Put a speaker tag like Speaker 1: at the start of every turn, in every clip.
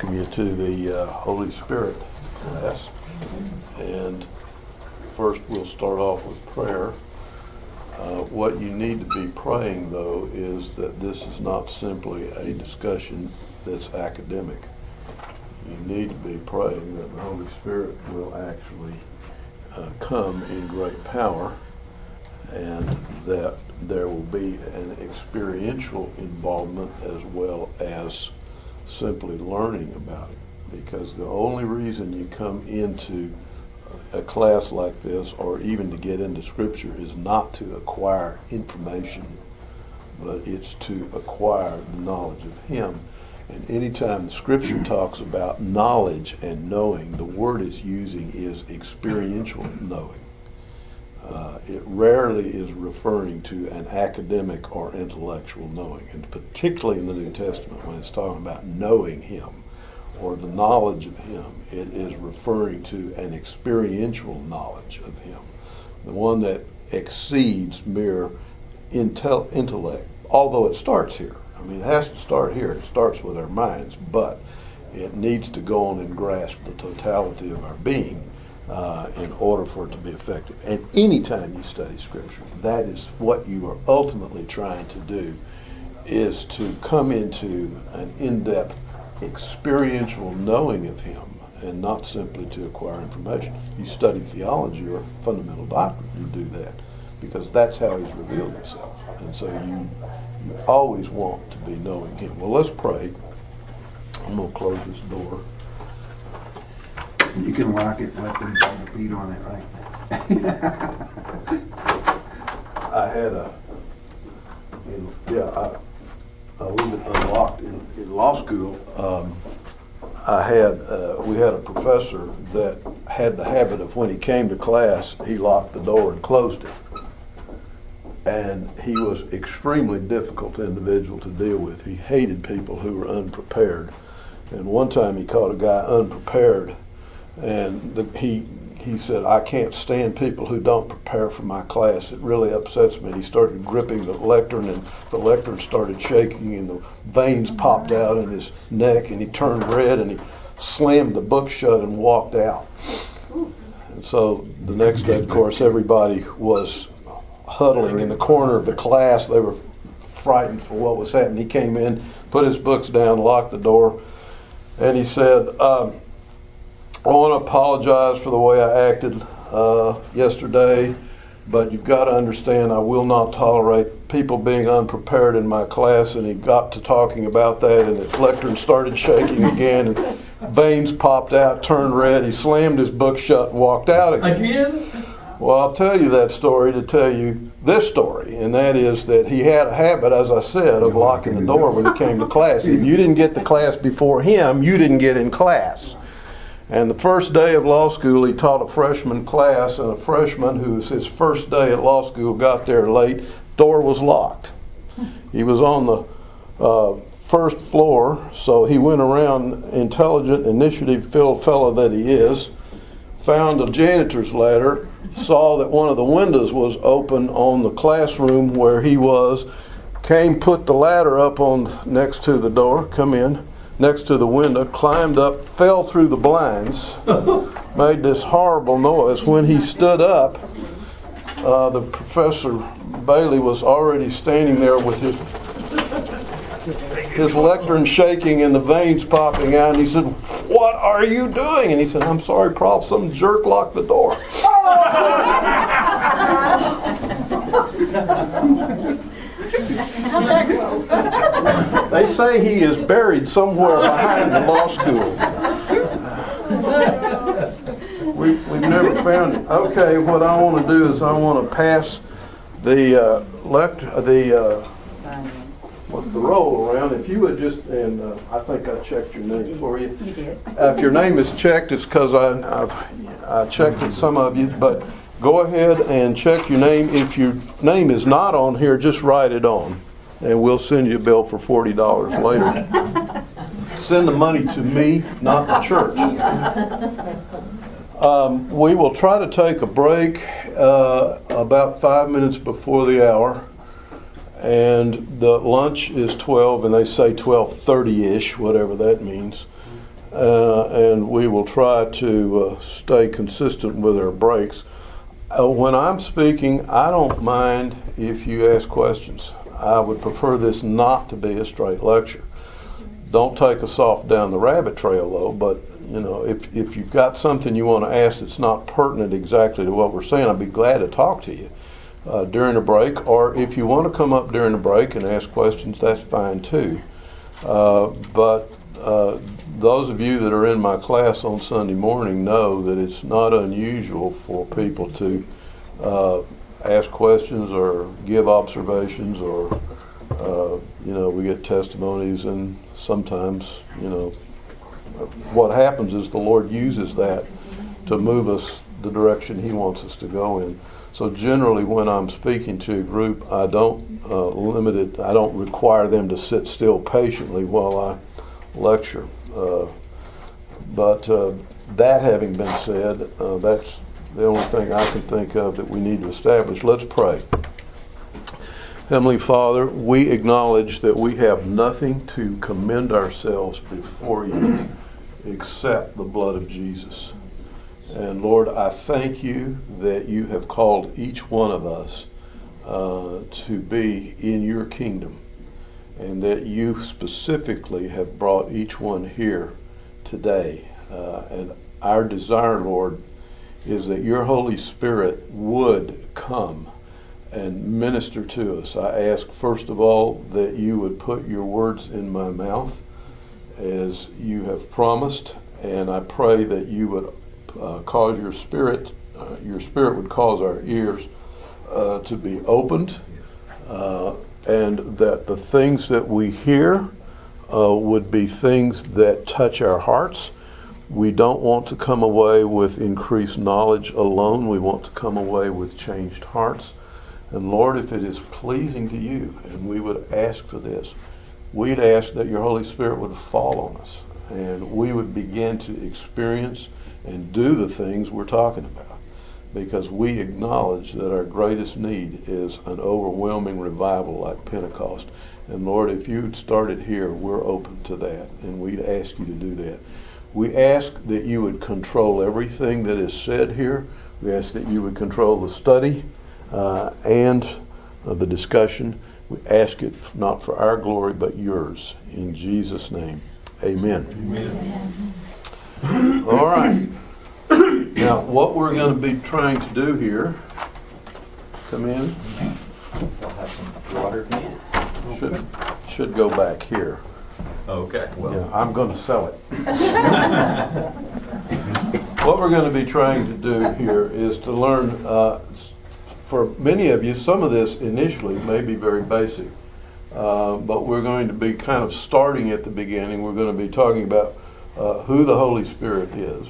Speaker 1: welcome you to the uh, Holy Spirit class. And first, we'll start off with prayer. Uh, what you need to be praying, though, is that this is not simply a discussion that's academic. You need to be praying that the Holy Spirit will actually uh, come in great power and that there will be an experiential involvement as well as simply learning about it. Because the only reason you come into a class like this or even to get into Scripture is not to acquire information, but it's to acquire the knowledge of Him. And anytime the Scripture talks about knowledge and knowing, the word it's using is experiential knowing. Uh, it rarely is referring to an academic or intellectual knowing, and particularly in the New Testament when it's talking about knowing Him or the knowledge of Him, it is referring to an experiential knowledge of Him, the one that exceeds mere intel- intellect, although it starts here. I mean, it has to start here. It starts with our minds, but it needs to go on and grasp the totality of our being uh, in order for it to be effective. And anytime you study Scripture, that is what you are ultimately trying to do, is to come into an in-depth experiential knowing of Him and not simply to acquire information. You study theology or fundamental doctrine, you do that because that's how He's revealed Himself. And so you, you always want to be knowing Him. Well, let's pray. I'm going to close this door.
Speaker 2: You can lock it, let them beat on it, right?
Speaker 1: I had a, in, yeah, I, I leave it unlocked in, in law school. Um, I had, uh, we had a professor that had the habit of when he came to class, he locked the door and closed it. And he was extremely difficult individual to deal with. He hated people who were unprepared. And one time he caught a guy unprepared and the, he he said, I can't stand people who don't prepare for my class. It really upsets me. And he started gripping the lectern, and the lectern started shaking, and the veins popped out in his neck, and he turned red, and he slammed the book shut and walked out. And so the next day, of course, everybody was huddling in the corner of the class. They were frightened for what was happening. He came in, put his books down, locked the door, and he said, um, I want to apologize for the way I acted uh, yesterday, but you've got to understand I will not tolerate people being unprepared in my class. And he got to talking about that, and his lectern started shaking again, and veins popped out, turned red. He slammed his book shut and walked out again.
Speaker 3: Again?
Speaker 1: Well, I'll tell you that story to tell you this story, and that is that he had a habit, as I said, of locking the door when he came to class. If you didn't get the class before him, you didn't get in class. And the first day of law school, he taught a freshman class, and a freshman who was his first day at law school got there late. Door was locked. He was on the uh, first floor, so he went around, intelligent, initiative-filled fellow that he is, found a janitor's ladder, saw that one of the windows was open on the classroom where he was, came, put the ladder up on next to the door, come in, next to the window, climbed up, fell through the blinds, made this horrible noise. When he stood up, uh, the professor Bailey was already standing there with his his lectern shaking and the veins popping out. And he said, "What are you doing?" And he said, "I'm sorry, Prof. Some jerk locked the door." They say he is buried somewhere behind the law school. We, we've never found him. Okay, what I want to do is I want to pass the uh, lect the uh, what's the roll around. If you would just and uh, I think I checked your name for you.
Speaker 4: You did.
Speaker 1: Uh, if your name is checked, it's because I I've, I checked it some of you, but go ahead and check your name. If your name is not on here, just write it on, and we'll send you a bill for forty dollars later. send the money to me, not the church. Um, we will try to take a break uh, about five minutes before the hour, and the lunch is twelve, and they say twelve thirty ish, whatever that means. uh, and we will try to uh, stay consistent with our breaks. Uh, when I'm speaking, I don't mind if you ask questions. I would prefer this not to be a straight lecture. Don't take us off down the rabbit trail, though. But you know, if if you've got something you want to ask that's not pertinent exactly to what we're saying, I'd be glad to talk to you uh, during a break. Or if you want to come up during a break and ask questions, that's fine too. Uh, but uh, those of you that are in my class on Sunday morning know that it's not unusual for people to uh, ask questions or give observations or uh, you know we get testimonies and sometimes you know what happens is the Lord uses that to move us the direction He wants us to go in. So generally, when I'm speaking to a group, I don't uh, limit it. I don't require them to sit still patiently while I lecture. Uh, but uh, that having been said, uh, that's the only thing I can think of that we need to establish. Let's pray. Heavenly Father, we acknowledge that we have nothing to commend ourselves before you except the blood of Jesus. And Lord, I thank you that you have called each one of us uh, to be in your kingdom and that you specifically have brought each one here today. Uh, and our desire, Lord, is that your Holy Spirit would come and minister to us. I ask, first of all, that you would put your words in my mouth as you have promised, and I pray that you would uh, cause your spirit, uh, your spirit would cause our ears uh, to be opened, uh, and that the things that we hear uh, would be things that touch our hearts. We don't want to come away with increased knowledge alone. We want to come away with changed hearts. And Lord, if it is pleasing to you, and we would ask for this, we'd ask that your Holy Spirit would fall on us and we would begin to experience and do the things we're talking about because we acknowledge that our greatest need is an overwhelming revival like Pentecost. And Lord, if you'd started here, we're open to that, and we'd ask you to do that. We ask that you would control everything that is said here. We ask that you would control the study uh, and uh, the discussion. We ask it not for our glory, but yours. In Jesus' name, amen. Amen. All right. Now, what we're going to be trying to do here, come in.
Speaker 3: We'll have some water.
Speaker 1: Should, should go back here.
Speaker 3: Okay,
Speaker 1: Yeah,
Speaker 3: well,
Speaker 1: I'm going to sell it. What we're going to be trying to do here is to learn, uh, for many of you, some of this initially may be very basic, uh, but we're going to be kind of starting at the beginning. We're going to be talking about uh, who the Holy Spirit is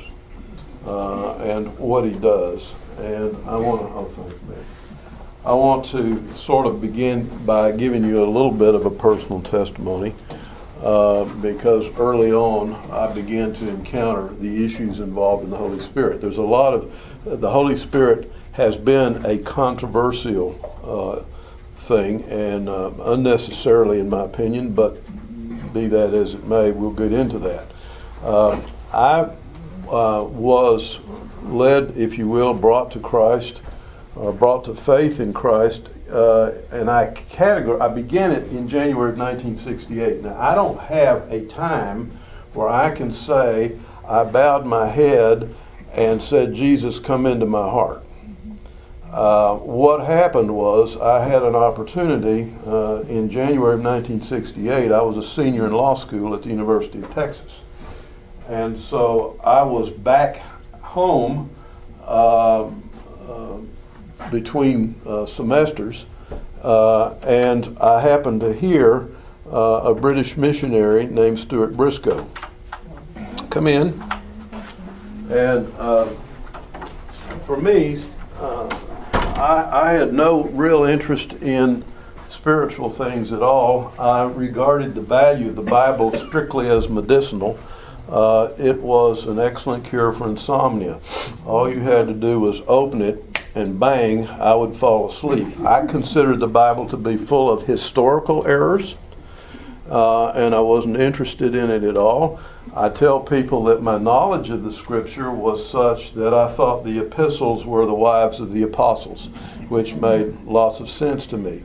Speaker 1: uh, and what He does. And I want to, oh, man. I want to sort of begin by giving you a little bit of a personal testimony. Uh, because early on I began to encounter the issues involved in the Holy Spirit. There's a lot of, the Holy Spirit has been a controversial uh, thing and uh, unnecessarily, in my opinion, but be that as it may, we'll get into that. Uh, I uh, was led, if you will, brought to Christ, brought to faith in Christ uh, and I categor- I began it in January of 1968. Now I don't have a time where I can say I bowed my head and said, "Jesus, come into my heart." Uh, what happened was I had an opportunity uh, in January of 1968. I was a senior in law school at the University of Texas, and so I was back home. Um, uh, between uh, semesters, uh, and I happened to hear uh, a British missionary named Stuart Briscoe come in, and uh, for me, uh, I, I had no real interest in spiritual things at all. I regarded the value of the Bible strictly as medicinal. Uh, it was an excellent cure for insomnia. All you had to do was open it and bang, I would fall asleep. I considered the Bible to be full of historical errors. uh, and I wasn't interested in it at all. I tell people that my knowledge of the scripture was such that I thought the epistles were the wives of the apostles, which made lots of sense to me.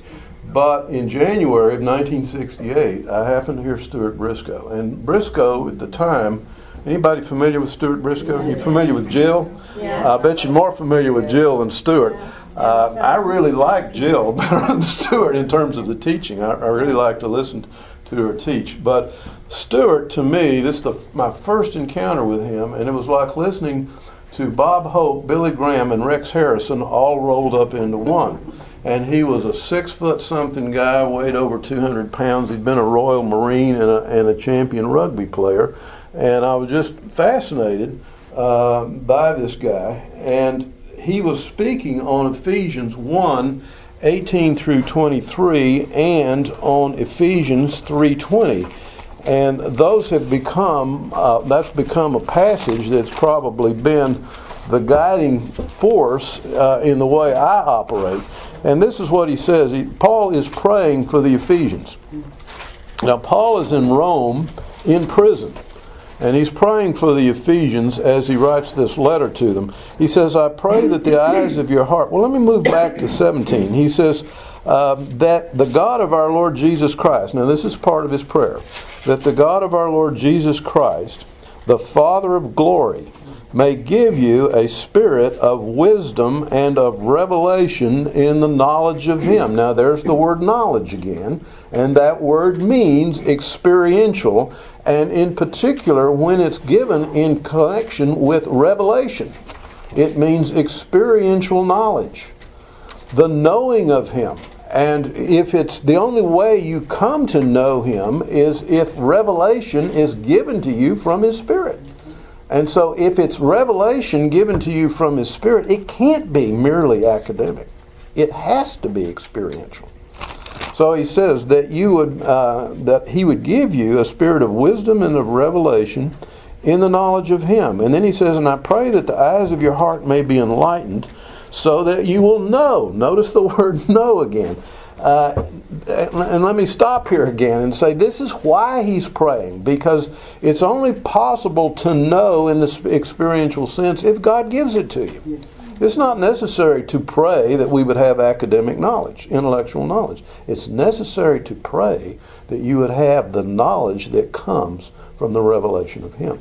Speaker 1: But in January of 1968, I happened to hear Stuart Briscoe. And Briscoe, at the time, anybody familiar with Stuart Briscoe? You familiar with Jill?
Speaker 4: Yes.
Speaker 1: I bet you're more familiar with Jill than Stuart. Uh, I really like Jill better than Stuart in terms of the teaching. I, I really like to listen to her teach. But Stuart, to me, this is the, my first encounter with him, and it was like listening to Bob Hope, Billy Graham, and Rex Harrison all rolled up into one. And he was a six foot something guy, weighed over 200 pounds. He'd been a Royal Marine and a, and a champion rugby player. And I was just fascinated uh, by this guy. And he was speaking on Ephesians 1 18 through 23 and on Ephesians 3:20 and those have become uh, that's become a passage that's probably been the guiding force uh, in the way I operate. And this is what he says. He, Paul is praying for the Ephesians. Now Paul is in Rome in prison and he's praying for the Ephesians as he writes this letter to them. He says, I pray that the eyes of your heart. Well, let me move back to 17. He says, uh, that the God of our Lord Jesus Christ, now this is part of his prayer, that the God of our Lord Jesus Christ, the Father of glory, may give you a spirit of wisdom and of revelation in the knowledge of Him. Now, there's the word knowledge again, and that word means experiential, and in particular, when it's given in connection with revelation, it means experiential knowledge, the knowing of Him. And if it's the only way you come to know Him is if revelation is given to you from His Spirit. And so, if it's revelation given to you from His Spirit, it can't be merely academic. It has to be experiential. So he says that you would uh, that He would give you a spirit of wisdom and of revelation in the knowledge of Him. And then he says, and I pray that the eyes of your heart may be enlightened, so that you will know. Notice the word "know" again. Uh, and let me stop here again and say this is why he's praying because it's only possible to know in the experiential sense if God gives it to you. It's not necessary to pray that we would have academic knowledge, intellectual knowledge. It's necessary to pray that you would have the knowledge that comes from the revelation of Him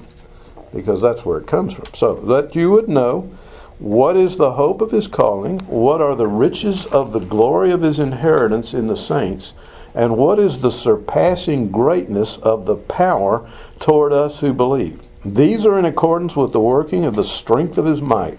Speaker 1: because that's where it comes from. So that you would know what is the hope of his calling? What are the riches of the glory of his inheritance in the saints? And what is the surpassing greatness of the power toward us who believe? These are in accordance with the working of the strength of his might,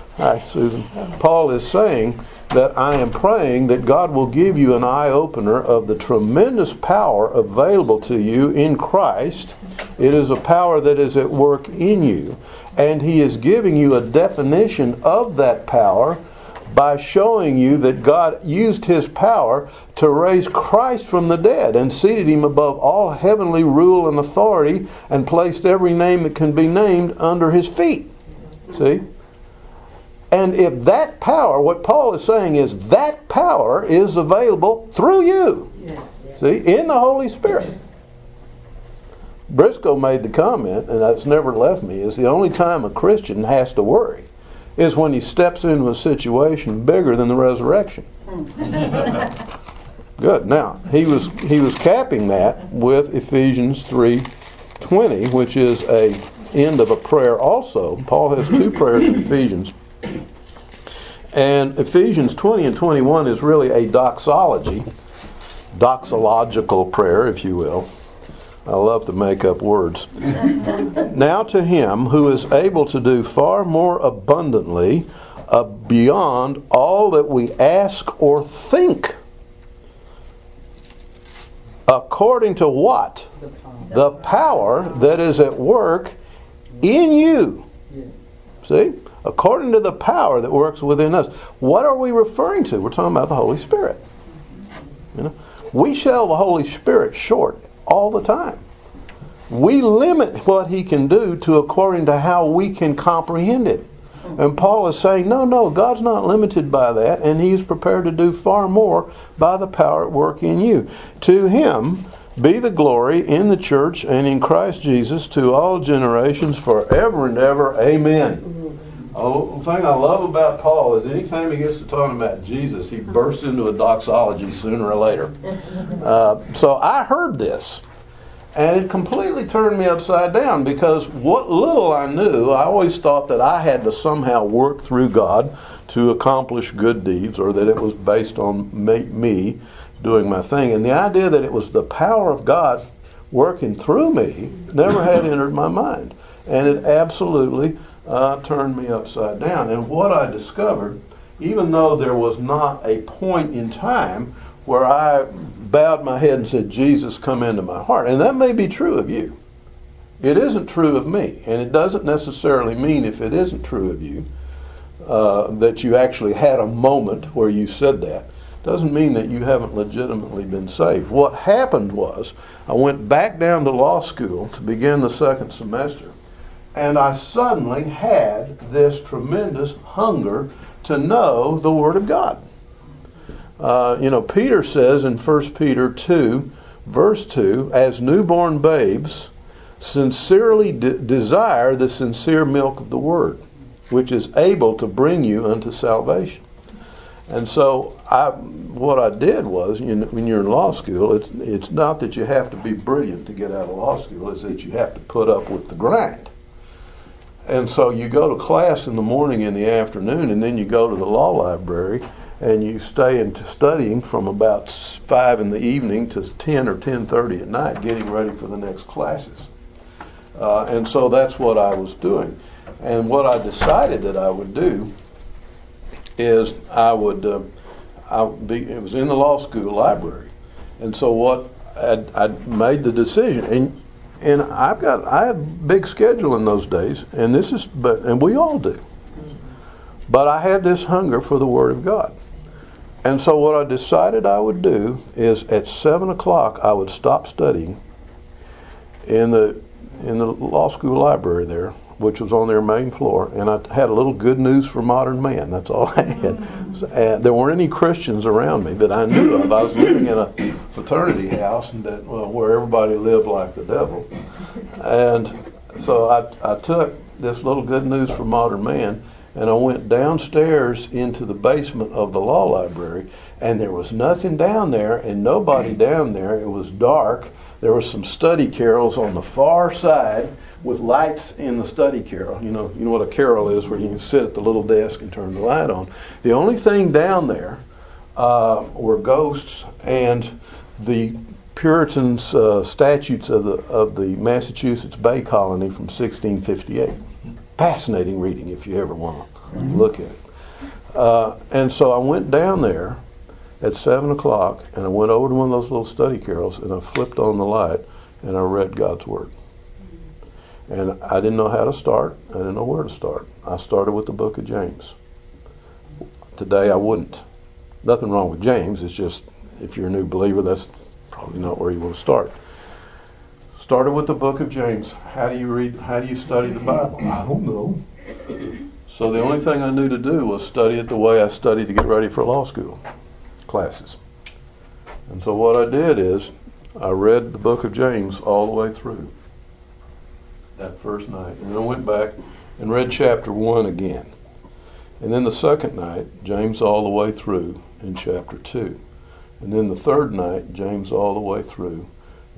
Speaker 1: hi Susan, Paul is saying that I am praying that God will give you an eye opener of the tremendous power available to you in Christ. It is a power that is at work in you. And He is giving you a definition of that power by showing you that God used His power to raise Christ from the dead and seated Him above all heavenly rule and authority and placed every name that can be named under His feet. See? And if that power, what Paul is saying is that power is available through you.
Speaker 4: Yes.
Speaker 1: See, in the Holy Spirit. Briscoe made the comment, and that's never left me, is the only time a Christian has to worry is when he steps into a situation bigger than the resurrection. Good. Now, he was he was capping that with Ephesians 3:20, which is a end of a prayer also. Paul has two prayers in Ephesians. And Ephesians 20 and 21 is really a doxology, doxological prayer, if you will. I love to make up words. now to him who is able to do far more abundantly uh, beyond all that we ask or think, according to what?
Speaker 4: The power.
Speaker 1: the power that is at work in you. See? According to the power that works within us. What are we referring to? We're talking about the Holy Spirit. You know? We sell the Holy Spirit short all the time. We limit what he can do to according to how we can comprehend it. And Paul is saying, no, no, God's not limited by that, and He's prepared to do far more by the power at work in you. To Him be the glory in the church and in Christ Jesus to all generations forever and ever. Amen. Oh, the thing I love about Paul is anytime he gets to talking about Jesus, he bursts into a doxology sooner or later. Uh, so I heard this. And it completely turned me upside down because what little I knew, I always thought that I had to somehow work through God to accomplish good deeds or that it was based on me, doing my thing. And the idea that it was the power of God working through me never had entered my mind. And it absolutely uh, turned me upside down. And what I discovered, even though there was not a point in time where I bowed my head and said, Jesus, come into my heart. And that may be true of you. It isn't true of me. And it doesn't necessarily mean, if it isn't true of you, uh, that you actually had a moment where you said that. Doesn't mean that you haven't legitimately been saved. What happened was, I went back down to law school to begin the second semester, and I suddenly had this tremendous hunger to know the Word of God. Uh, you know, Peter says in 1 Peter 2, verse 2, as newborn babes, sincerely de- desire the sincere milk of the Word, which is able to bring you unto salvation. And so, I, what I did was, you know, when you're in law school, it's, it's not that you have to be brilliant to get out of law school, it's that you have to put up with the grind. And so you go to class in the morning and the afternoon, and then you go to the law library and you stay into studying from about five in the evening to ten or ten thirty at night, getting ready for the next classes. Uh, and so that's what I was doing. And what I decided that I would do is I would, uh, I be, it was in the law school library. And so what I, I made the decision, and and I've got I had a big schedule in those days, and this is but and we all do. But I had this hunger for the Word of God. And so what I decided I would do is at seven o'clock I would stop studying in the in the law school library there, which was on their main floor, and I had a little good news for modern man. That's all I had. So, and there weren't any Christians around me that I knew of. I was living in a fraternity house, and that well, where everybody lived like the devil. And so I, I took this little good news for modern man and I went downstairs into the basement of the law library, and there was nothing down there, and nobody down there. It was dark. There were some study carrels on the far side with lights in the study carrel. You know, you know what a carrel is, where you can sit at the little desk and turn the light on. The only thing down there uh, were ghosts and the Puritans' uh, statutes of the of the Massachusetts Bay Colony from 1658 fascinating reading if you ever want to look at it. Uh, and so I went down there at 7 o'clock and I went over to one of those little study carrels and I flipped on the light and I read God's Word. And I didn't know how to start, I didn't know where to start. I started with the book of James. Today I wouldn't. Nothing wrong with James, it's just if you're a new believer, that's probably not where you want to start. Started with the book of James. How do you read? How do you study the Bible? I don't know. So the only thing I knew to do was study it the way I studied to get ready for law school classes. And so what I did is I read the book of James all the way through that first night. And then I went back and read chapter 1 again. And then the second night, James all the way through in chapter 2. And then the third night, James all the way through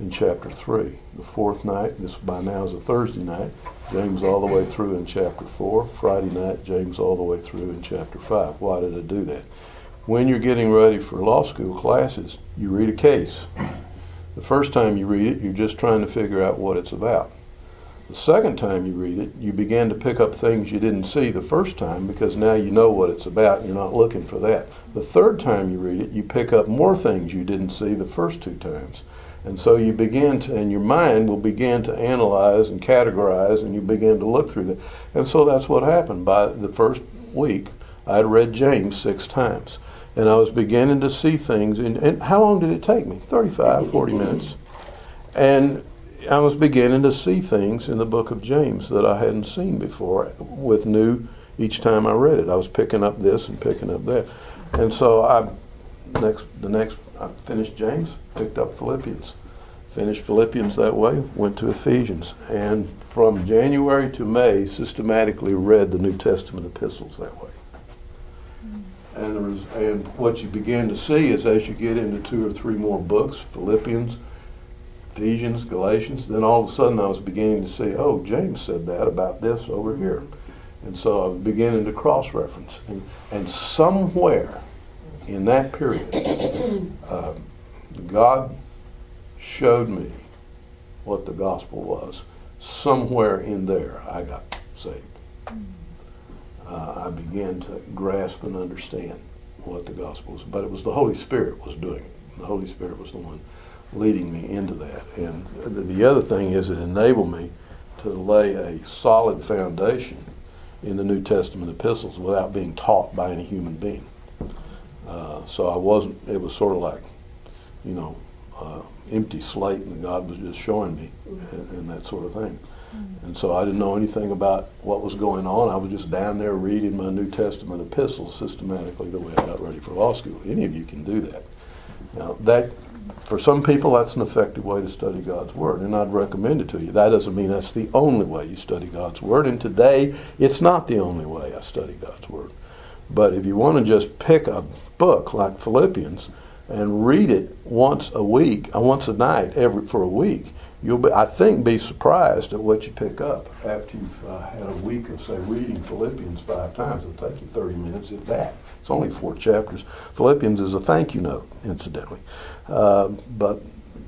Speaker 1: in chapter 3. The fourth night, this by now is a Thursday night, James all the way through in chapter 4. Friday night, James all the way through in chapter 5. Why did I do that? When you're getting ready for law school classes, you read a case. The first time you read it, you're just trying to figure out what it's about. The second time you read it, you begin to pick up things you didn't see the first time because now you know what it's about and you're not looking for that. The third time you read it, you pick up more things you didn't see the first two times. And so you begin to, and your mind will begin to analyze and categorize, and you begin to look through that. And so that's what happened. By the first week, I'd read James six times. And I was beginning to see things. In, and how long did it take me? 35, 40 minutes. And I was beginning to see things in the book of James that I hadn't seen before with new each time I read it. I was picking up this and picking up that. And so I next the next I finished James, picked up Philippians. Finished Philippians that way, went to Ephesians. And from January to May systematically read the New Testament epistles that way. And, was, and what you begin to see is as you get into two or three more books, Philippians, Ephesians, Galatians, then all of a sudden I was beginning to see, oh, James said that about this over here. And so I was beginning to cross reference. And, and somewhere in that period, uh, God showed me what the gospel was. Somewhere in there, I got saved. Uh, I began to grasp and understand what the gospel was. But it was the Holy Spirit was doing it. The Holy Spirit was the one leading me into that. And the, the other thing is it enabled me to lay a solid foundation in the New Testament epistles without being taught by any human being. Uh, so I wasn't, it was sort of like, you know, uh, empty slate and God was just showing me and, and that sort of thing. And so I didn't know anything about what was going on. I was just down there reading my New Testament epistles systematically the way I got ready for law school. Any of you can do that. Now, that for some people, that's an effective way to study God's Word, and I'd recommend it to you. That doesn't mean that's the only way you study God's Word, and today it's not the only way I study God's Word. But if you want to just pick a book like Philippians and read it once a week, uh, once a night, every for a week, you'll be, I think, be surprised at what you pick up after you've uh, had a week of, say, reading Philippians five times. It'll take you 30 minutes at that. It's only four chapters. Philippians is a thank you note, incidentally. Uh, but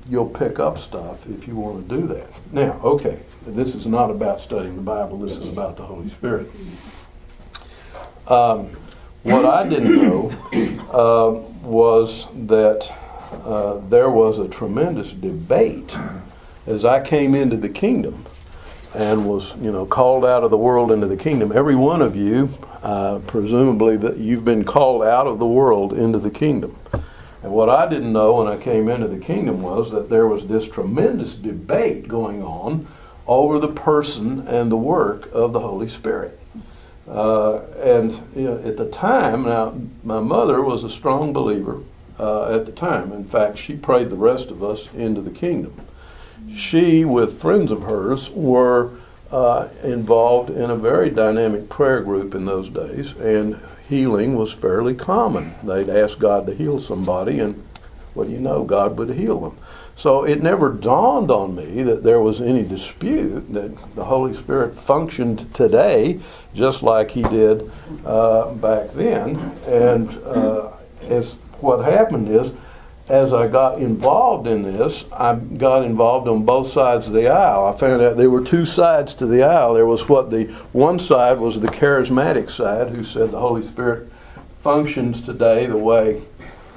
Speaker 1: you'll pick up stuff if you want to do that. Now, okay, this is not about studying the Bible, this is about the Holy Spirit. Um, what I didn't know uh, was that uh, there was a tremendous debate as I came into the kingdom and was, you know, called out of the world into the kingdom. Every one of you, uh, presumably, that you've been called out of the world into the kingdom. And what I didn't know when I came into the kingdom was that there was this tremendous debate going on over the person and the work of the Holy Spirit. Uh, and you know, at the time, now my mother was a strong believer uh, at the time. In fact, she prayed the rest of us into the kingdom. She, with friends of hers, were uh, involved in a very dynamic prayer group in those days, and healing was fairly common. They'd ask God to heal somebody, and what do you know? God would heal them. So it never dawned on me that there was any dispute that the Holy Spirit functioned today just like He did uh, back then. And uh, as what happened is, as I got involved in this, I got involved on both sides of the aisle. I found out there were two sides to the aisle. There was what the one side was the charismatic side, who said the Holy Spirit functions today the way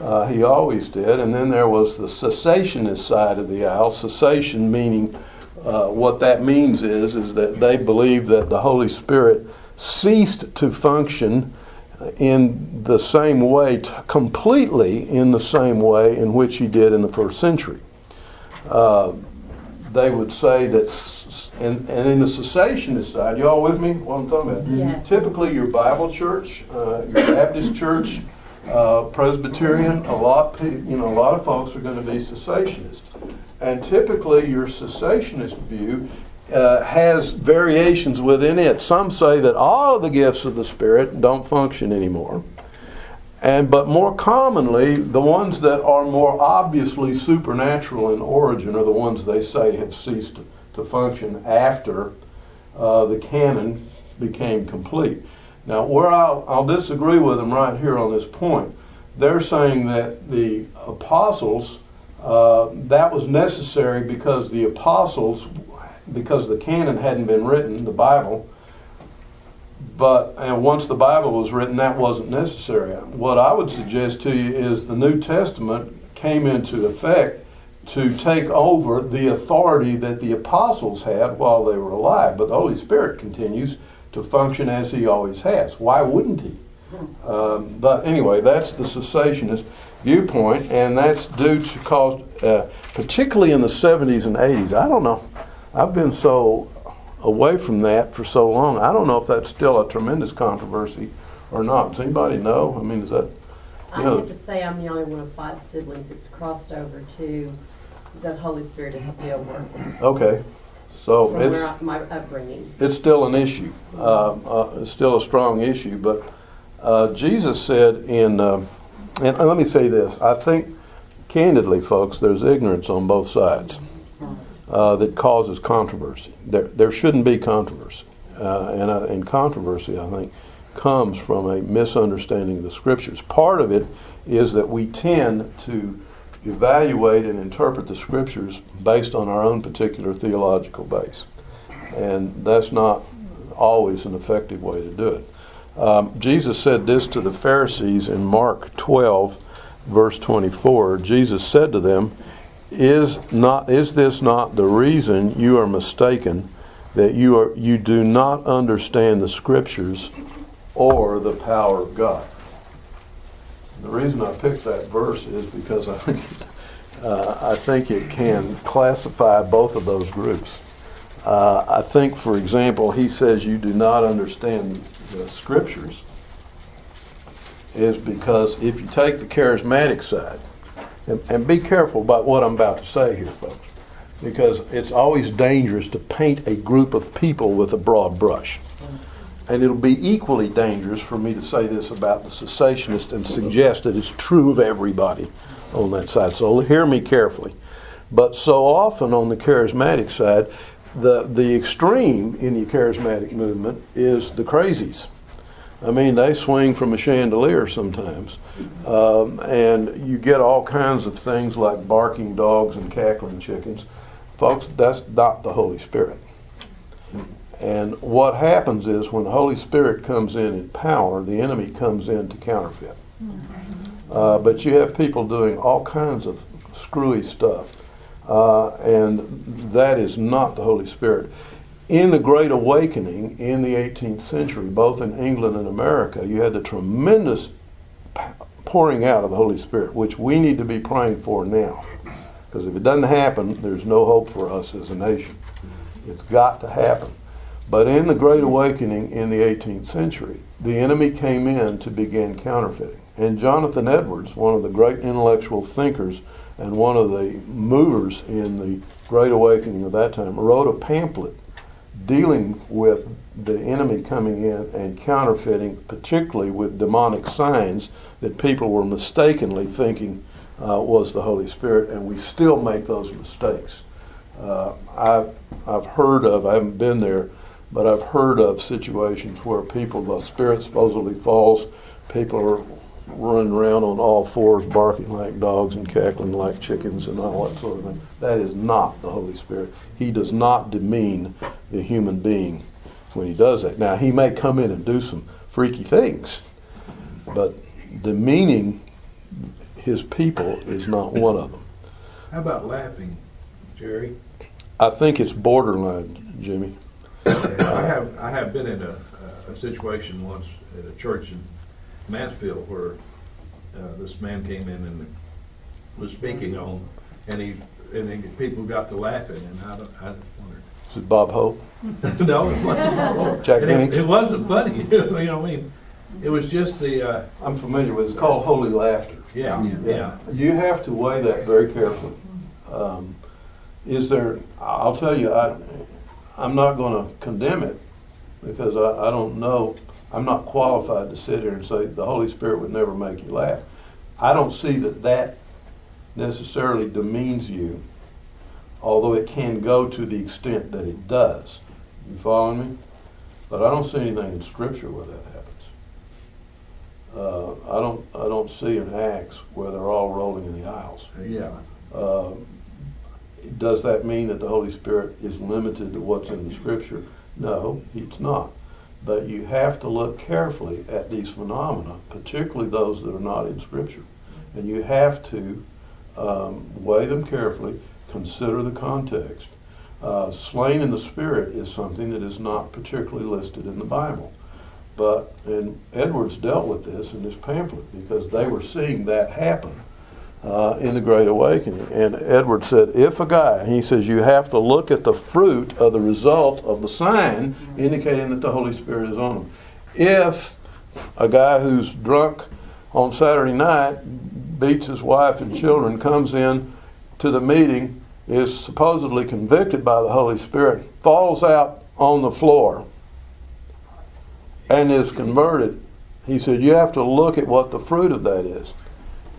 Speaker 1: uh, he always did. And then there was the cessationist side of the aisle. Cessation meaning uh, what that means is is that they believe that the Holy Spirit ceased to function in the same way, t- completely in the same way in which he did in the first century. Uh, they would say that, s- and, and in the cessationist side, y'all with me? What I'm talking about?
Speaker 4: Yes.
Speaker 1: Typically, your Bible church, uh, your Baptist church, uh, Presbyterian, a lot, pe- you know, a lot of folks are going to be cessationist, and typically your cessationist view uh, has variations within it. Some say that all of the gifts of the Spirit don't function anymore. And but more commonly, the ones that are more obviously supernatural in origin are the ones they say have ceased to, to function after uh, the canon became complete. Now, where I'll, I'll disagree with them right here on this point, they're saying that the apostles uh, that was necessary because the apostles, because the canon hadn't been written, the Bible. But and once the Bible was written, that wasn't necessary. What I would suggest to you is the New Testament came into effect to take over the authority that the apostles had while they were alive. But the Holy Spirit continues to function as he always has. Why wouldn't he? Um, but anyway, that's the cessationist viewpoint, and that's due to cause, uh, particularly in the 70s and 80s. I don't know. I've been so away from that for so long. I don't know if that's still a tremendous controversy or not. Does anybody know? I mean, is that
Speaker 4: I
Speaker 1: Yeah.
Speaker 4: have to say, I'm the only one of five siblings that's crossed over to the Holy Spirit is still working
Speaker 1: okay? So
Speaker 4: from
Speaker 1: it's
Speaker 4: I, my upbringing.
Speaker 1: it's still an issue. Uh, uh, it's still a strong issue. But uh, Jesus said in, um and let me say this: I think, candidly, folks, there's ignorance on both sides uh, that causes controversy. There, there shouldn't be controversy, uh, and, uh, and controversy, I think, comes from a misunderstanding of the Scriptures. Part of it is that we tend to evaluate and interpret the Scriptures based on our own particular theological base, and that's not always an effective way to do it. Um, Jesus said this to the Pharisees in Mark 12, verse 24. Jesus said to them, is not is this not the reason you are mistaken that you are you do not understand the scriptures or the power of God? The reason I picked that verse is because I think uh, I think it can classify both of those groups. Uh, I think for example he says you do not understand the scriptures is because if you take the charismatic side and, and be careful about what I'm about to say here, folks, because it's always dangerous to paint a group of people with a broad brush. And it'll be equally dangerous for me to say this about the cessationist and suggest that it's true of everybody on that side. So hear me carefully. But so often on the charismatic side, the, the extreme in the charismatic movement is the crazies. I mean, they swing from a chandelier sometimes. Um, and you get all kinds of things like barking dogs and cackling chickens. Folks, that's not the Holy Spirit. And what happens is when the Holy Spirit comes in in power, the enemy comes in to counterfeit. Uh, but you have people doing all kinds of screwy stuff. Uh, and that is not the Holy Spirit. In the Great Awakening in the 18th century, both in England and America, you had the tremendous pouring out of the Holy Spirit, which we need to be praying for now. Because if it doesn't happen, there's no hope for us as a nation. It's got to happen. But in the Great Awakening in the 18th century, the enemy came in to begin counterfeiting. And Jonathan Edwards, one of the great intellectual thinkers and one of the movers in the Great Awakening of that time, wrote a pamphlet dealing with the enemy coming in and counterfeiting, particularly with demonic signs that people were mistakenly thinking uh, was the Holy Spirit, and we still make those mistakes. Uh, I've, I've heard of, I haven't been there, but I've heard of situations where people, the Spirit supposedly falls, people are running around on all fours, barking like dogs and cackling like chickens and all that sort of thing. That is not the Holy Spirit. He does not demean the human being when he does that. Now, he may come in and do some freaky things, but demeaning his people is not one of them.
Speaker 5: How about laughing, Jerry?
Speaker 1: I think it's borderline, Jimmy.
Speaker 5: I have I have been in a, a situation once at a church in Mansfield where uh, this man came in and was speaking on, and he and then people got to laughing, and I don't, I wondered.
Speaker 1: Is it Bob Hope?
Speaker 5: no, it wasn't.
Speaker 1: Jack
Speaker 5: And it,
Speaker 1: Benny?
Speaker 5: it wasn't funny. you know, what I mean, it was just the uh,
Speaker 1: I'm familiar with it. It's called holy laughter.
Speaker 5: yeah,
Speaker 2: Yeah.
Speaker 5: yeah.
Speaker 1: You have to weigh that very carefully. Um, is there, I'll tell you, I, I'm not going to condemn it because I, I don't know, I'm not qualified to sit here and say the Holy Spirit would never make you laugh. I don't see that that necessarily demeans you, although it can go to the extent that it does. You following me? But I don't see anything in Scripture where that happens. Uh, I don't, I don't see in Acts where they're all rolling in the aisles.
Speaker 5: Yeah,
Speaker 1: Uh, Does that mean that the Holy Spirit is limited to what's in the Scripture? No, it's not. But you have to look carefully at these phenomena, particularly those that are not in Scripture. And you have to um, weigh them carefully, consider the context. Uh, slain in the spirit is something that is not particularly listed in the Bible. But, and Edwards dealt with this in his pamphlet because they were seeing that happen uh, in the Great Awakening. And Edward said, if a guy, he says, you have to look at the fruit of the result of the sign indicating that the Holy Spirit is on him. If a guy who's drunk on Saturday night, beats his wife and children, comes in to the meeting, is supposedly convicted by the Holy Spirit, falls out on the floor, and is converted, he said, you have to look at what the fruit of that is.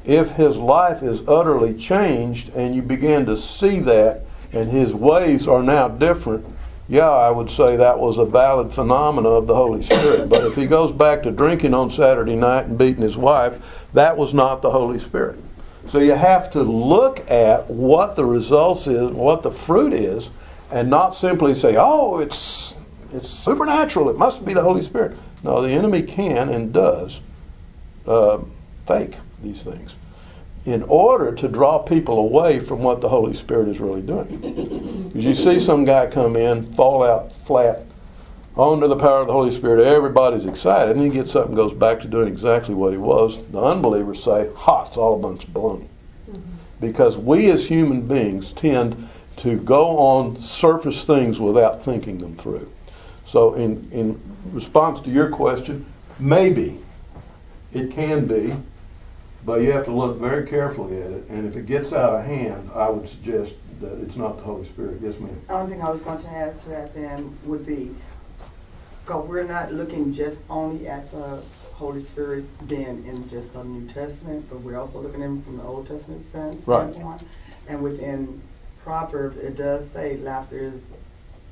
Speaker 1: If his life is utterly changed and you begin to see that and his ways are now different, yeah, I would say that was a valid phenomena of the Holy Spirit. But if he goes back to drinking on Saturday night and beating his wife, that was not the Holy Spirit. So you have to look at what the results is, what the fruit is, and not simply say, "Oh, it's it's supernatural. It must be the Holy Spirit." No, the enemy can and does uh, fake these things in order to draw people away from what the Holy Spirit is really doing. You see some guy come in, fall out flat, under the power of the Holy Spirit, everybody's excited, and then he gets up and goes back to doing exactly what he was. The unbelievers say, ha, it's all a bunch of baloney. Because we as human beings tend to go on surface things without thinking them through. So, in, in response to your question, maybe it can be, but you have to look very carefully at it. And if it gets out of hand, I would suggest that it's not the Holy Spirit. Yes, ma'am.
Speaker 6: The only thing I was going to add to that then would be, because we're not looking just only at the Holy Spirit being in just the New Testament, but we're also looking at it from the Old Testament sense.
Speaker 1: Right.
Speaker 6: standpoint. And within Proverbs, it does say laughter is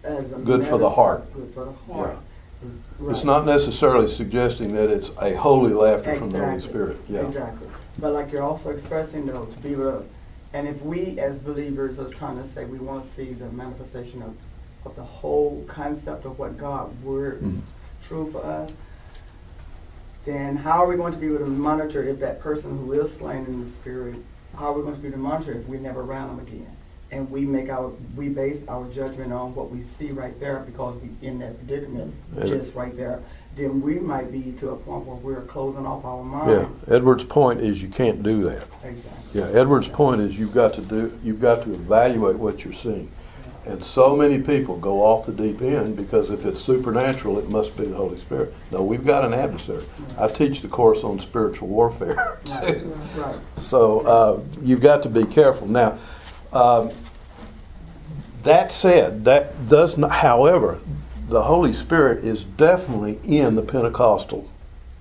Speaker 6: as a
Speaker 1: Good for the heart.
Speaker 6: Good for the heart. It's,
Speaker 1: It's
Speaker 6: right.
Speaker 1: not necessarily suggesting that it's a holy laughter from the Holy Spirit. Yeah.
Speaker 6: Exactly. But like you're also expressing though, to be able and if we as believers are trying to say we want to see the manifestation of, of the whole concept of what God word is
Speaker 1: Mm-hmm.
Speaker 6: true for us, then how are we going to be able to monitor if that person who is slain in the spirit, how are we going to be able to monitor if we never ran them again? And we make our, we base our judgment on what we see right there because we in that predicament,
Speaker 1: Yeah.
Speaker 6: just right there. Then we might be to a point where we're closing off our
Speaker 1: Yeah. Edwards' point is you can't do that.
Speaker 6: Exactly.
Speaker 1: Yeah. Edwards' point is you've got to do you've got to evaluate what you're seeing. And so many people go off the deep end because if it's supernatural, it must be the Holy Spirit. No, we've got an adversary. I teach the course on spiritual warfare.
Speaker 6: Right. Right.
Speaker 1: So uh, you've got to be careful. Now, um, that said, that does not, however, the Holy Spirit is definitely in the Pentecostal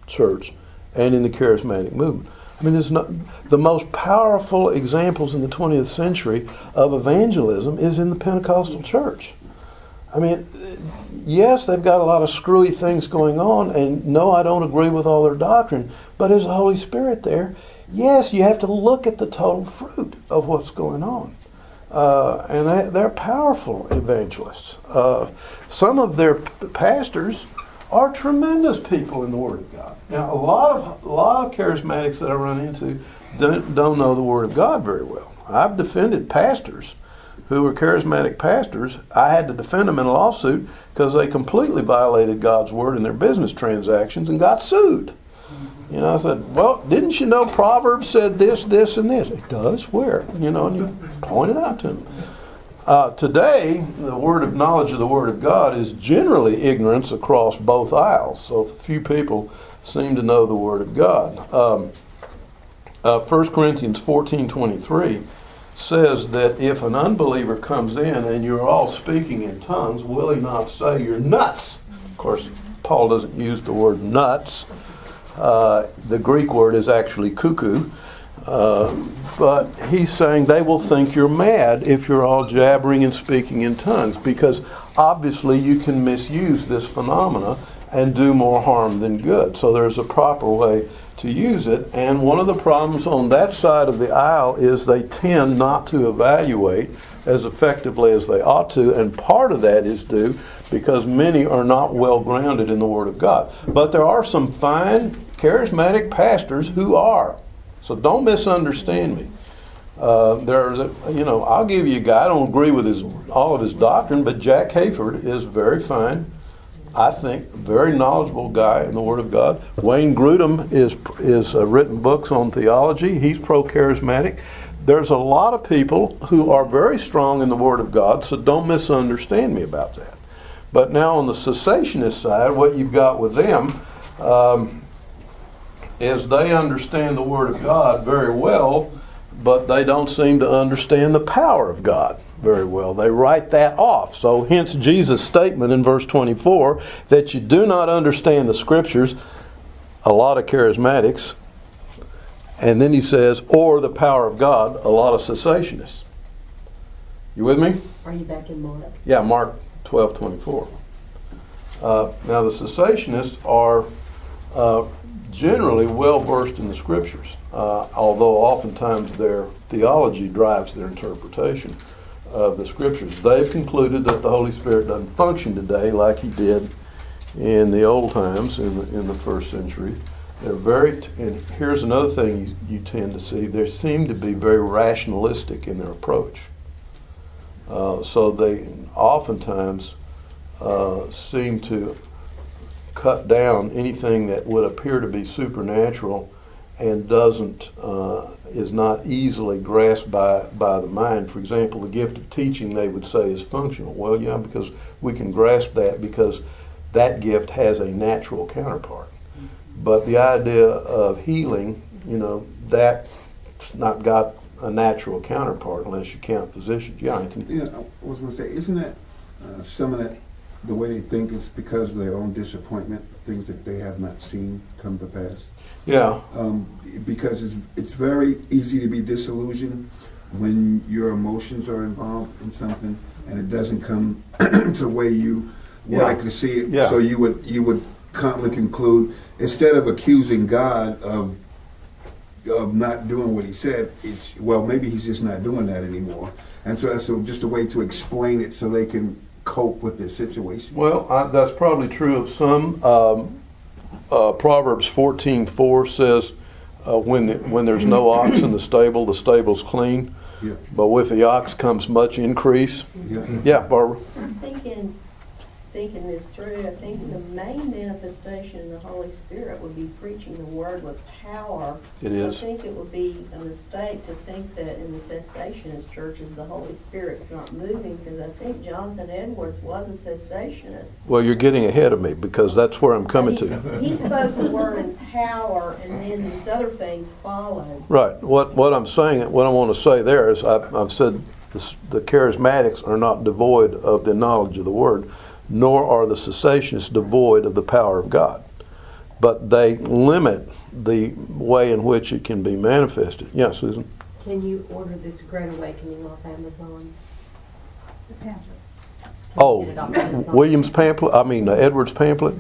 Speaker 1: church and in the charismatic movement. I mean, there's not, the most powerful examples in the 20th century of evangelism is in the Pentecostal church. I mean, yes, they've got a lot of screwy things going on, and no, I don't agree with all their doctrine, but there's the Holy Spirit there. Yes, you have to look at the total fruit of what's going on. Uh, and they, they're powerful evangelists. Uh, some of their pastors are tremendous people in the Word of God. Now, a lot of a lot of charismatics that I run into don't, don't know the Word of God very well. I've defended pastors who were charismatic pastors. I had to defend them in a lawsuit because they completely violated God's Word in their business transactions and got sued. You know, I said, well, didn't you know Proverbs said this, this, and this? It does. Where? You know, and you point it out to them. Uh, today, the word of knowledge of the Word of God is generally ignorance across both aisles. So few people seem to know the Word of God. Um, uh, 1 Corinthians 14.23 says that if an unbeliever comes in and you're all speaking in tongues, will he not say you're nuts? Of course, Paul doesn't use the word nuts. Uh, the Greek word is actually cuckoo. Uh, but he's saying they will think you're mad if you're all jabbering and speaking in tongues because obviously you can misuse this phenomena and do more harm than good. So there's a proper way to use it. And one of the problems on that side of the aisle is they tend not to evaluate as effectively as they ought to. And part of that is due because many are not well grounded in the Word of God. But there are some fine, charismatic pastors who are. So don't misunderstand me. Uh, you know, I'll give you a guy. I don't agree with his all of his doctrine, but Jack Hayford is very fine. I think very knowledgeable guy in the Word of God. Wayne Grudem is is uh, written books on theology. He's pro charismatic. There's a lot of people who are very strong in the Word of God, so don't misunderstand me about that. But now on the cessationist side, what you've got with them um, is they understand the Word of God very well, but they don't seem to understand the power of God very well. They write that off. So, hence Jesus' statement in verse 24 that you do not understand the Scriptures, a lot of charismatics, and then he says, or the power of God, a lot of cessationists. You with me?
Speaker 4: Are you back in Mark?
Speaker 1: Yeah, Mark 12 24. Uh, now, the cessationists are uh, generally well versed in the scriptures, uh, although oftentimes their theology drives their interpretation of the scriptures. They've concluded that the Holy Spirit doesn't function today like he did in the old times, in the, in the first century. They're very, t- and here's another thing you, you tend to see, they seem to be very rationalistic in their approach. Uh, so they oftentimes uh, seem to cut down anything that would appear to be supernatural and doesn't uh, is not easily grasped by by the mind. For example, the gift of teaching they would say is functional. Well, yeah, because we can grasp that because that gift has a natural counterpart. But the idea of healing, you know, that's not got a natural counterpart unless you count physicians. Yeah.
Speaker 2: Yeah, I was gonna say, isn't that, uh, some of that, the way they think is because of their own disappointment, things that they have not seen come to pass?
Speaker 1: Yeah,
Speaker 2: Um, because it's, it's very easy to be disillusioned when your emotions are involved in something and it doesn't come to the way you would
Speaker 1: Yeah.
Speaker 2: like to see it.
Speaker 1: Yeah.
Speaker 2: So you would, you would calmly conclude, instead of accusing God of of not doing what he said, it's well maybe he's just not doing that anymore, and so that's a, just a way to explain it so they can cope with the situation.
Speaker 1: Well, I, that's probably true of some. Um, uh, Proverbs fourteen four says, uh, "When the, when there's no ox in the stable, the stable's clean,
Speaker 2: Yeah,
Speaker 1: but with the ox comes much increase."
Speaker 2: yeah.
Speaker 1: Yeah, Barbara.
Speaker 7: I'm thinking, thinking this through, I think the main manifestation of the Holy Spirit would be preaching the word with power.
Speaker 1: It is.
Speaker 7: I think it would be a mistake to think that in the cessationist churches, the Holy Spirit's not moving, because I think Jonathan Edwards was a cessationist.
Speaker 1: Well, you're getting ahead of me because that's where I'm coming to.
Speaker 7: He spoke the word in power, and then these other things followed.
Speaker 1: Right. What what I'm saying, what I want to say there is, I've, I've said this, the charismatics are not devoid of the knowledge of the word, nor are the cessationists devoid of the power of God, but they limit the way in which it can be manifested. Yeah, Susan.
Speaker 4: Can you order this Great Awakening off Amazon? Can you
Speaker 1: Oh,
Speaker 4: get it off Amazon?
Speaker 1: Williams pamphlet. I mean uh, Edwards pamphlet.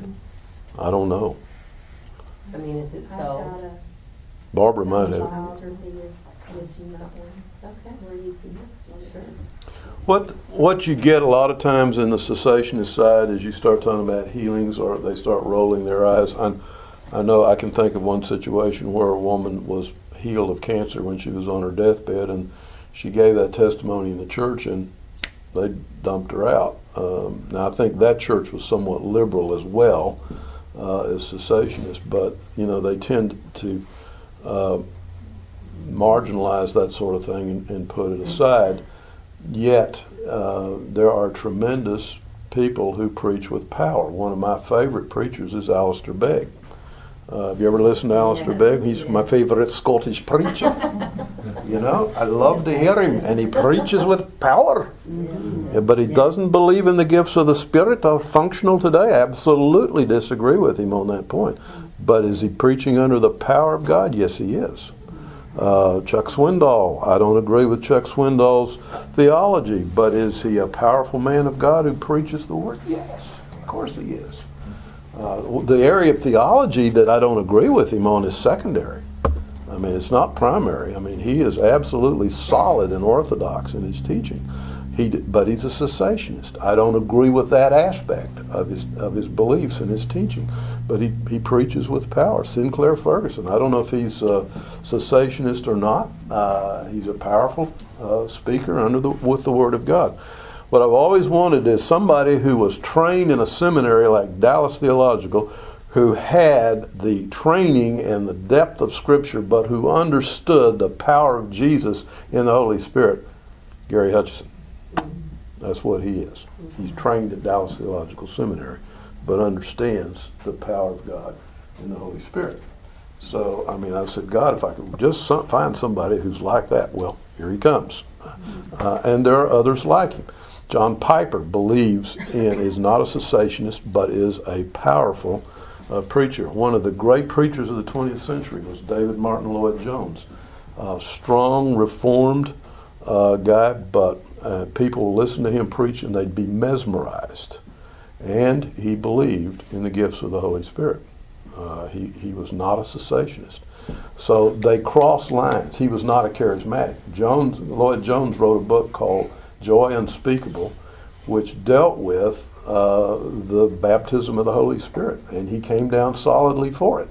Speaker 1: I don't know.
Speaker 4: I mean, is it
Speaker 7: I've
Speaker 4: sold?
Speaker 7: got a
Speaker 1: Barbara might have.
Speaker 7: biography of Mitzi Mountain,
Speaker 4: Okay.
Speaker 7: where you can,
Speaker 4: Sure.
Speaker 1: What what you get a lot of times in the cessationist side is you start talking about healings, or they start rolling their eyes. I, I know I can think of one situation where a woman was healed of cancer when she was on her deathbed, and she gave that testimony in the church, and they dumped her out. Um, now I think that church was somewhat liberal as well uh, as cessationist, but you know they tend to uh, marginalize that sort of thing and, and put it aside. Yet uh, there are tremendous people who preach with power. One of my favorite preachers is Alistair Begg. Uh, have you ever listened to Alistair
Speaker 4: Yes,
Speaker 1: Begg? He's
Speaker 4: yes.
Speaker 1: my favorite Scottish preacher. you know, I love to hear him, and he preaches with power. Yeah, but he doesn't believe in the gifts of the Spirit are functional today. I absolutely disagree with him on that point. But is he preaching under the power of God? Yes, he is. Uh, Chuck Swindoll, I don't agree with Chuck Swindoll's theology, but is he a powerful man of God who preaches the Word? Yes, of course he is. Uh, the area of theology that I don't agree with him on is secondary. I mean, it's not primary. I mean, he is absolutely solid and orthodox in his teaching. He, but he's a cessationist. I don't agree with that aspect of his of his beliefs and his teaching, but he, he preaches with power. Sinclair Ferguson. I don't know if he's a cessationist or not. Uh, he's a powerful uh, speaker under the with the Word of God. What I've always wanted is somebody who was trained in a seminary like Dallas Theological, who had the training and the depth of Scripture, but who understood the power of Jesus in the Holy Spirit. Gary Hutchison. That's what he is. He's trained at Dallas Theological Seminary, but understands the power of God in the Holy Spirit. So, I mean, I said, God, if I could just find somebody who's like that, well, here he comes. Uh, and there are others like him. John Piper believes in, is not a cessationist, but is a powerful uh, preacher. One of the great preachers of the 20th century was David Martyn Lloyd-Jones. Uh, strong, reformed uh, guy, but uh, people listen to him preach and they'd be mesmerized. And he believed in the gifts of the Holy Spirit. Uh, he, he was not a cessationist. So they crossed lines. He was not a charismatic. Jones, Lloyd-Jones wrote a book called Joy Unspeakable, which dealt with uh, the baptism of the Holy Spirit, and he came down solidly for it.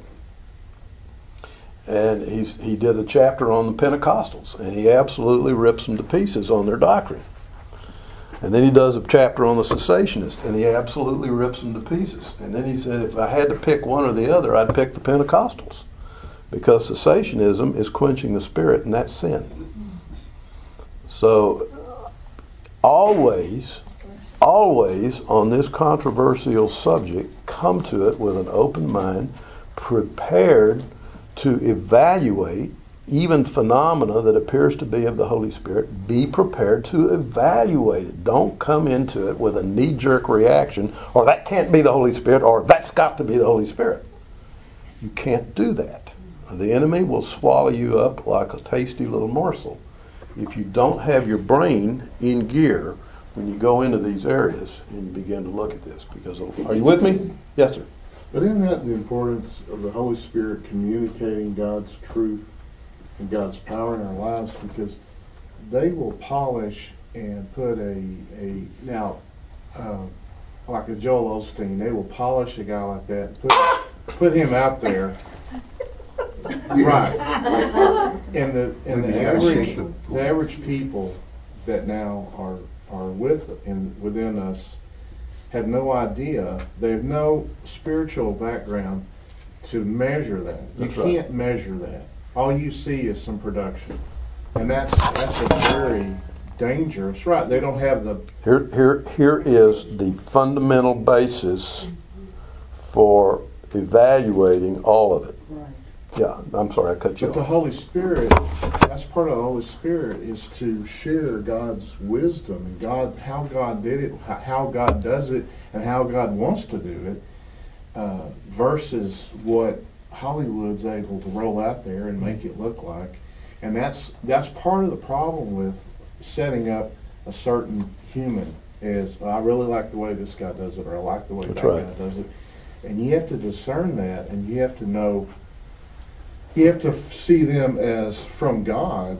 Speaker 1: And he's, he did a chapter on the Pentecostals, and he absolutely rips them to pieces on their doctrine. And then he does a chapter on the cessationists, and he absolutely rips them to pieces. And then he said, if I had to pick one or the other, I'd pick the Pentecostals. Because cessationism is quenching the spirit, and that's sin. So, always, always on this controversial subject, come to it with an open mind, prepared to evaluate even phenomena that appears to be of the Holy Spirit, be prepared to evaluate it. Don't come into it with a knee jerk reaction, or that can't be the Holy Spirit, or that's got to be the Holy Spirit. You can't do that. The enemy will swallow you up like a tasty little morsel if you don't have your brain in gear when you go into these areas and you begin to look at this. Because, are you with me? Yes, sir.
Speaker 8: But isn't that the importance of the Holy Spirit communicating God's truth and God's power in our lives? Because they will polish and put a, a now, uh, like a Joel Osteen, they will polish a guy like that, put, put him out there. Right. And the, and the average,
Speaker 2: the-
Speaker 8: the average people that now are, are with, and within us, have no idea, they have no spiritual background to measure that. You
Speaker 1: That's right.
Speaker 8: can't measure that. All you see is some production. And that's, that's a very dangerous, right, they don't have the,
Speaker 1: Here, here, here is the fundamental basis for evaluating all of it.
Speaker 6: Right.
Speaker 1: Yeah, I'm sorry, I cut you
Speaker 8: but the
Speaker 1: off.
Speaker 8: Holy Spirit, that's part of the Holy Spirit, is to share God's wisdom and God, how God did it, how- how God does it, and how God wants to do it, uh, versus what Hollywood's able to roll out there and make it look like. And that's, that's part of the problem with setting up a certain human is, I really like the way this guy does it, or I like the way that
Speaker 1: That's
Speaker 8: guy does it. And you have to discern that, and you have to know, you have to see them as from God,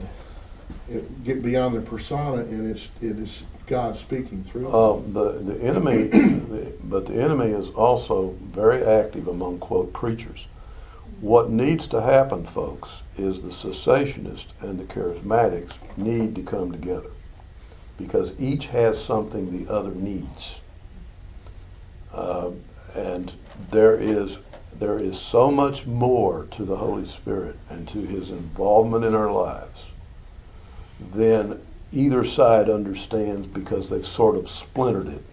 Speaker 8: it- get beyond their persona, and it's, it is God speaking through them.
Speaker 1: Uh, the, the enemy, the- but the enemy is also very active among, quote, preachers. What needs to happen, folks, is the cessationists and the charismatics need to come together because each has something the other needs. Uh, and there is there is so much more to the Holy Spirit and to His involvement in our lives than either side understands because they've sort of splintered it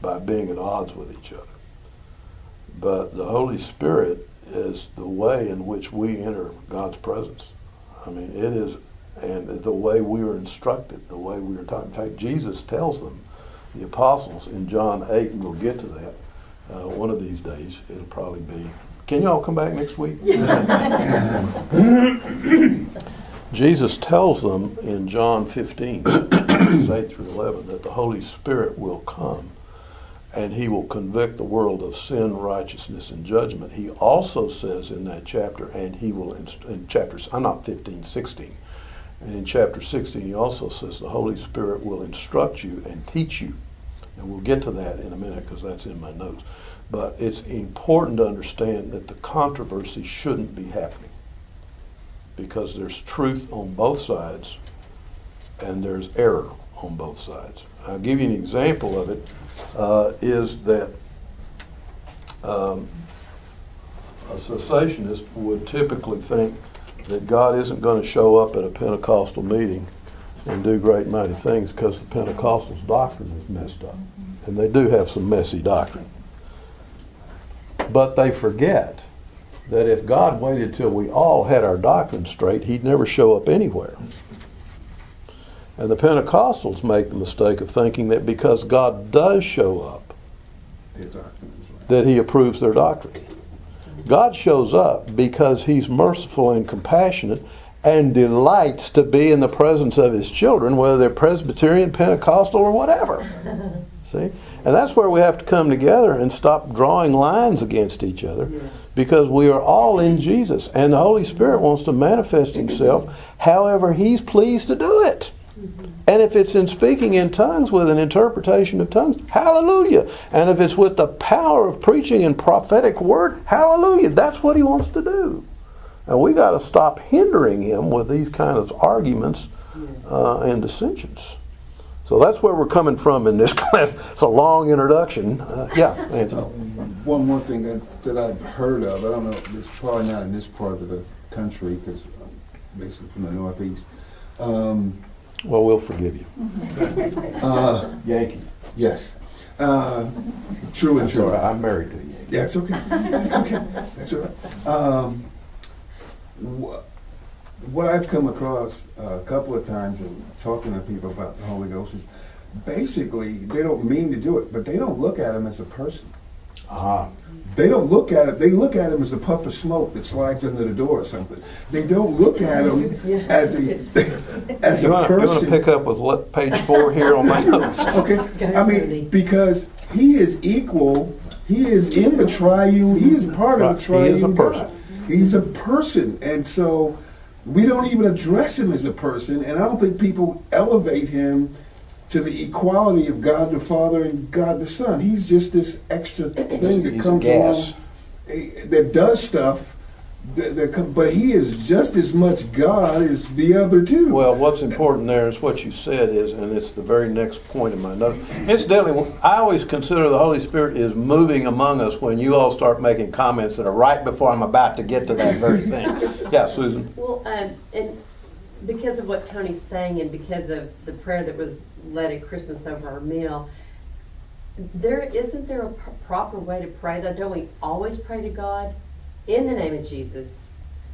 Speaker 1: by being at odds with each other. But the Holy Spirit is the way in which we enter God's presence. I mean, it is, and the way we are instructed, the way we are taught. In fact, Jesus tells them, the apostles in John 8, and we'll get to that uh, one of these days. It'll probably be. Can y'all come back next week? Jesus tells them in John 15, 8 through 11, that the Holy Spirit will come and he will convict the world of sin, righteousness, and judgment. He also says in that chapter, and he will, inst- in chapters, I'm not 15, 16, And in chapter 16, he also says the Holy Spirit will instruct you and teach you. And we'll get to that in a minute because that's in my notes. But it's important to understand that the controversy shouldn't be happening because there's truth on both sides and there's error on both sides. I'll give you an example of it. Uh, is that um, a cessationist would typically think that God isn't going to show up at a Pentecostal meeting and do great mighty things because the Pentecostals' doctrine is messed up. And they do have some messy doctrine. But they forget that if God waited till we all had our doctrine straight, He'd never show up anywhere. And the Pentecostals make the mistake of thinking that because God does show up, that He approves their doctrine. God shows up because He's merciful and compassionate and delights to be in the presence of His children, whether they're Presbyterian, Pentecostal, or whatever. See? And that's where we have to come together and stop drawing lines against each other because we are all in Jesus and the Holy Spirit wants to manifest Himself however He's pleased to do it. Mm-hmm. And if it's in speaking in tongues with an interpretation of tongues, hallelujah. And if it's with the power of preaching and prophetic word, hallelujah. That's what he wants to do. And we got to stop hindering him with these kind of arguments uh, and dissensions. So that's where we're coming from in this class. It's a long introduction. Uh, yeah, Anthony.
Speaker 2: One more thing that, that I've heard of, I don't know, it's probably not in this part of the country because I'm basically from the Northeast. Um,
Speaker 1: Well, we'll forgive you.
Speaker 2: uh,
Speaker 1: Yankee.
Speaker 2: yes. Uh, true and
Speaker 1: That's
Speaker 2: true.
Speaker 1: all right. I'm married to you. Yankee.
Speaker 2: That's okay. That's okay. That's all right. Um, wha- what I've come across a couple of times in talking to people about the Holy Ghost is basically they don't mean to do it, but they don't look at him as a person.
Speaker 1: Ah.
Speaker 2: They don't look at it. They look at him as a puff of smoke that slides under the door or something. They don't look at him
Speaker 4: Yeah.
Speaker 2: as a as
Speaker 1: You
Speaker 2: a
Speaker 1: want to
Speaker 2: person.
Speaker 1: pick up with what page four here on my notes?
Speaker 2: Okay, I mean because he is equal. He is in the triune. He is part of the
Speaker 1: Right, he is a
Speaker 2: triune
Speaker 1: person.
Speaker 2: God. He's a person, and so we don't even address him as a person. And I don't think people elevate him to the equality of God the Father and God the Son. He's just this extra thing that
Speaker 1: He's
Speaker 2: comes along eh, that does stuff. That, that but he is just as much God as the other two.
Speaker 1: Well, what's important there is what you said is, and it's the very next point in my note. Incidentally, I always consider the Holy Spirit is moving among us when you all start making comments that are right before I'm about to get to that very thing. Yeah, Susan.
Speaker 4: Well, um, and because of what Tony's saying and because of the prayer that was led at Christmas over our meal, there, isn't there a pr- proper way to pray though? Don't we always pray to God in the name of Jesus?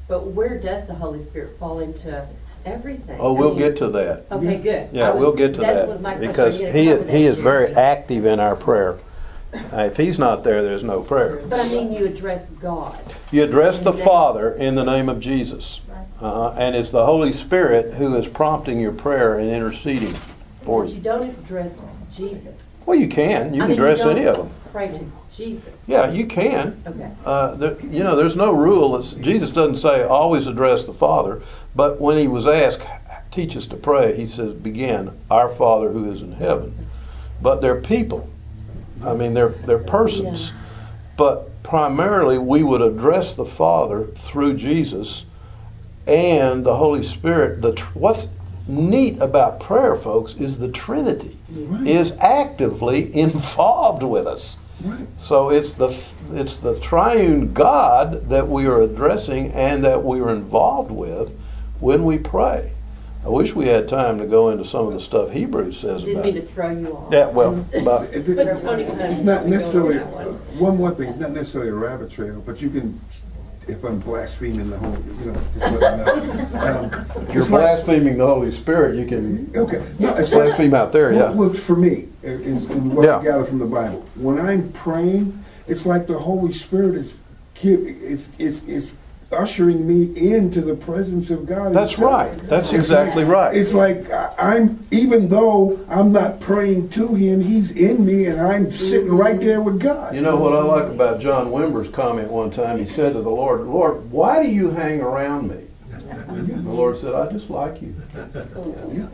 Speaker 4: But where does the Holy Spirit fall into everything?
Speaker 1: Oh,
Speaker 4: I
Speaker 1: we'll
Speaker 4: mean-
Speaker 1: get to that.
Speaker 4: Okay, good.
Speaker 1: Yeah,
Speaker 4: was-
Speaker 1: we'll get to
Speaker 4: that was my
Speaker 1: because
Speaker 4: I'm
Speaker 1: he is, he
Speaker 4: that
Speaker 1: is very active in our prayer. Uh, if he's not there, there's no prayer.
Speaker 4: But I mean, you address God.
Speaker 1: You address the Father in the name of Jesus, uh, and it's the Holy Spirit who is prompting your prayer and interceding for you.
Speaker 4: But you
Speaker 1: you.
Speaker 4: don't address Jesus.
Speaker 1: Well, you can. You
Speaker 4: I
Speaker 1: can
Speaker 4: mean,
Speaker 1: address any
Speaker 4: don't
Speaker 1: of them.
Speaker 4: Pray to Jesus.
Speaker 1: Yeah, you can.
Speaker 4: Okay.
Speaker 1: Uh, there, you know, there's no rule. That's, Jesus doesn't say always address the Father, but when he was asked, teach us to pray, he says, begin, Our Father who is in heaven. But they're people. I mean, they're, they're persons. But primarily, we would address the Father through Jesus and the Holy Spirit. The tr- what's neat about prayer, folks, is the Trinity
Speaker 2: Right.
Speaker 1: is actively involved with us.
Speaker 2: Right.
Speaker 1: So it's the it's the triune God that we are addressing and that we are involved with when we pray. I wish we had time to go into some of the stuff Hebrews says
Speaker 4: Didn't
Speaker 1: about
Speaker 4: mean to throw you off.
Speaker 1: Yeah, well, but
Speaker 2: It- it-
Speaker 4: But Tony
Speaker 2: it's not
Speaker 4: got me going
Speaker 2: necessarily
Speaker 4: on one.
Speaker 2: one more thing. It's not necessarily a rabbit trail, but you can. If I'm blaspheming the whole, you know, just let me know. Um,
Speaker 1: you're
Speaker 2: it's like-
Speaker 1: blaspheming the Holy Spirit, you can
Speaker 2: Okay, no, it's like
Speaker 1: blaspheme out there,
Speaker 2: Well,
Speaker 1: yeah.
Speaker 2: well, for me, is, is what
Speaker 1: Yeah.
Speaker 2: I gather from the Bible. When I'm praying, it's like the Holy Spirit is give, it's it's it's ushering me into the presence of God.
Speaker 1: That's
Speaker 2: himself.
Speaker 1: right. That's
Speaker 2: It's
Speaker 1: exactly
Speaker 2: like-
Speaker 1: right.
Speaker 2: It's like I- I'm even though I'm not praying to Him, He's in me, and I'm sitting right there with God.
Speaker 1: You know what I like about John Wimber's comment one time? He said to the Lord, Lord, why do you hang around me? The Lord said, I just like you.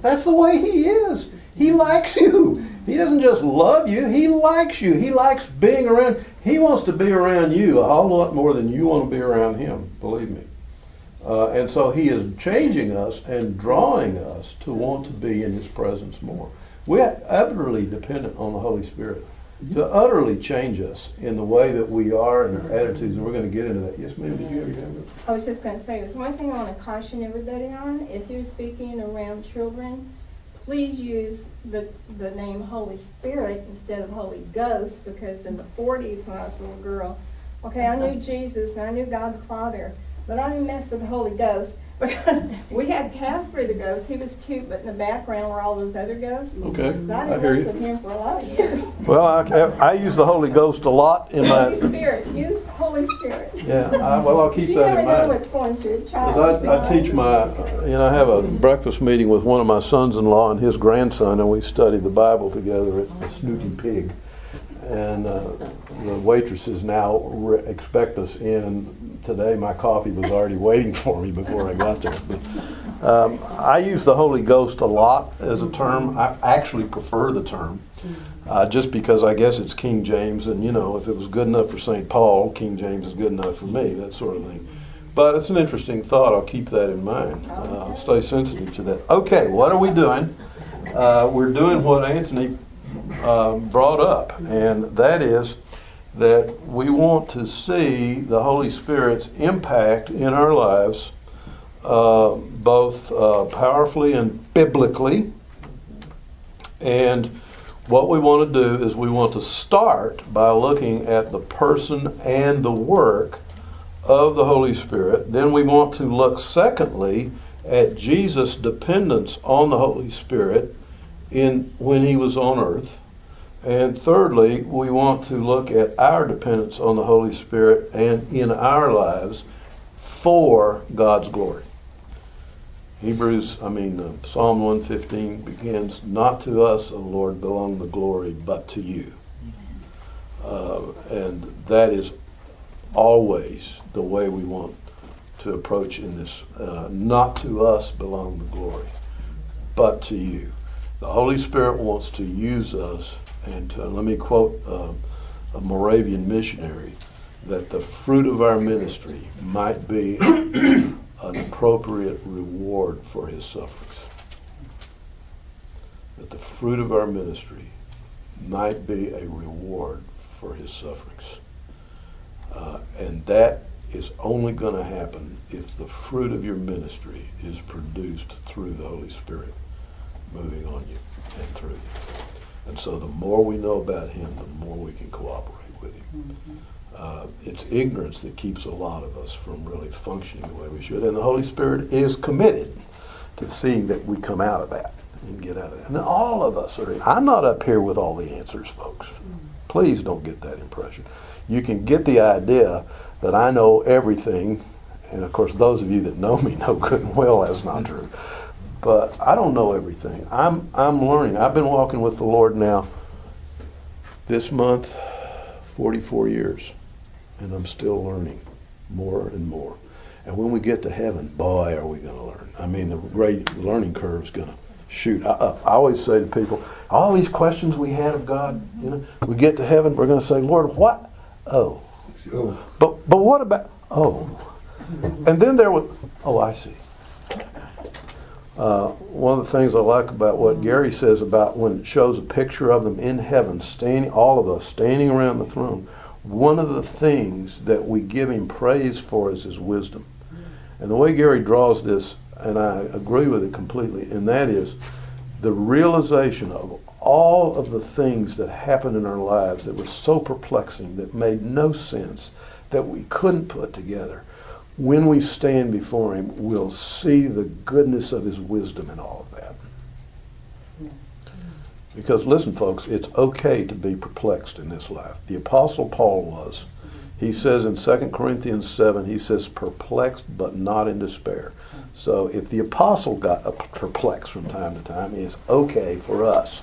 Speaker 9: That's the way he is. He likes you. He doesn't just love you, he likes you. He likes being around.
Speaker 1: He wants to be around you a whole lot more than you want to be around him, believe me. Uh, and so he is changing us and drawing us to want to be in his presence more. We're utterly dependent on the Holy Spirit to utterly change us in the way that we are and our attitudes, and we're going to get into that. Yes, ma'am, did you have up?
Speaker 10: I was just gonna say, there's one thing I wanna caution everybody on, if you're speaking around children, please use the, the name Holy Spirit instead of Holy Ghost, because in the forties when I was a little girl, okay, I knew Jesus and I knew God the Father, but I didn't mess with the Holy Ghost, because we had Casper the ghost, he was cute, but in the background were all those other ghosts.
Speaker 1: Okay,
Speaker 10: So I
Speaker 1: I
Speaker 10: didn't
Speaker 1: hear you.
Speaker 10: him for a lot of years.
Speaker 1: Well, I, I use the Holy Ghost a lot in
Speaker 10: Holy
Speaker 1: my.
Speaker 10: Spirit, use Holy Spirit.
Speaker 1: Yeah, I, well, I'll keep
Speaker 10: You
Speaker 1: that
Speaker 10: never
Speaker 1: in
Speaker 10: know
Speaker 1: mind.
Speaker 10: what's going through a.
Speaker 1: Because I, I teach my, you know, I have a breakfast meeting with one of my sons-in-law and his grandson, and we study the Bible together at the Snooty Pig. And uh, the waitresses now re- expect us in. Today, my coffee was already waiting for me before I got there. Um, I use the Holy Ghost a lot as a term. I actually prefer the term, uh, just because I guess it's King James, and you know, if it was good enough for St. Paul, King James is good enough for me. That sort of thing. But it's an interesting thought. I'll keep that in mind. Uh, stay sensitive to that. Okay, what are we doing? Uh, we're doing what Anthony uh, brought up, and that is that we want to see the Holy Spirit's impact in our lives, uh, both uh, powerfully and biblically. And what we want to do is we want to start by looking at the person and the work of the Holy Spirit. Then we want to look, secondly, at Jesus' dependence on the Holy Spirit in when he was on earth. And thirdly, we want to look at our dependence on the Holy Spirit and in our lives for God's glory. Hebrews, I mean, uh, Psalm 115 begins, Not to us, O Lord, belong the glory, but to you. Uh, and that is always the way we want to approach in this. Uh, not to us belong the glory, but to you. The Holy Spirit wants to use us, and to, let me quote uh, a Moravian missionary that the fruit of our ministry might be an appropriate reward for his sufferings. That the fruit of our ministry might be a reward for his sufferings. Uh, and that is only going to happen if the fruit of your ministry is produced through the Holy Spirit moving on you and through you. And so the more we know about him, the more we can cooperate with him. Uh, it's ignorance that keeps a lot of us from really functioning the way we should. And the Holy Spirit is committed to seeing that we come out of that and get out of that. And all of us are. I'm not up here with all the answers, folks. Please don't get that impression. You can get the idea that I know everything, and of course, those of you that know me know good and well that's not true. But I don't know everything. I'm I'm learning. I've been walking with the Lord now this month 44 years, and I'm still learning more and more. And when we get to heaven, boy, are we going to learn. I mean, the great learning curve is going to shoot. I, I, always say to people, all these questions we had of God, you know, we get to heaven, we're going to say, Lord, what? Oh. But, but what about, oh. And then there was, oh, I see. Uh, one of the things I like about what Gary says about when it shows a picture of them in heaven, standing, all of us standing around the throne, one of the things that we give him praise for is his wisdom. And the way Gary draws this, and I agree with it completely, and that is the realization of all of the things that happened in our lives that were so perplexing, that made no sense, that we couldn't put together. When we stand before Him, we'll see the goodness of His wisdom in all of that. Because listen, folks, it's okay to be perplexed in this life. The Apostle Paul was. He says in 2 Corinthians 7, he says, perplexed but not in despair. So if the apostle got perplexed from time to time, it's okay for us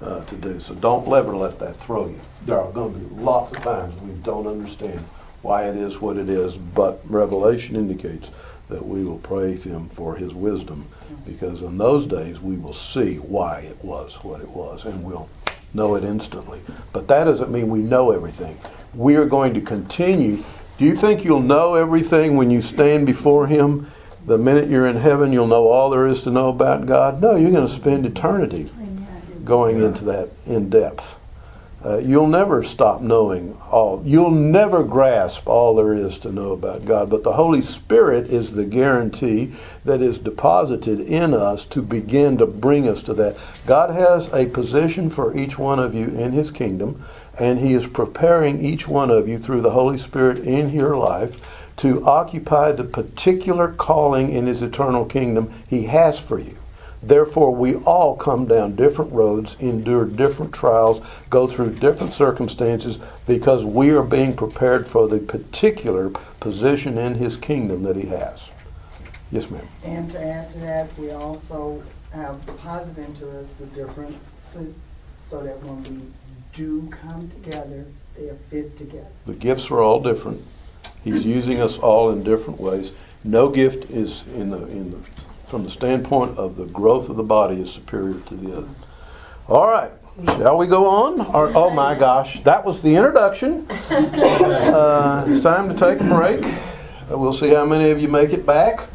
Speaker 1: uh, to do. So don't ever let that throw you. There are going to be lots of times we don't understand why it is what it is, but Revelation indicates that we will praise Him for His wisdom, because in those days we will see why it was what it was, and we'll know it instantly. But that doesn't mean we know everything. We are going to continue. Do you think you'll know everything when you stand before Him? The minute you're in heaven, you'll know all there is to know about God? No, you're going to spend eternity going into that in depth. Uh, you'll never stop knowing all. You'll never grasp all there is to know about God. But the Holy Spirit is the guarantee that is deposited in us to begin to bring us to that. God has a position for each one of you in His kingdom, and He is preparing each one of you through the Holy Spirit in your life to occupy the particular calling in His eternal kingdom He has for you. Therefore, we all come down different roads, endure different trials, go through different circumstances because we are being prepared for the particular position in His kingdom that He has. Yes, ma'am.
Speaker 6: And to add to that, we also have deposited into us the differences so that when we do come together, they are fit together.
Speaker 1: The gifts are all different. He's using us all in different ways. No gift is in the in the from the standpoint of the growth of the body is superior to the other. All right. Shall we go on? Or, oh my gosh, that was the introduction. Uh, it's time to take a break. We'll see how many of you make it back.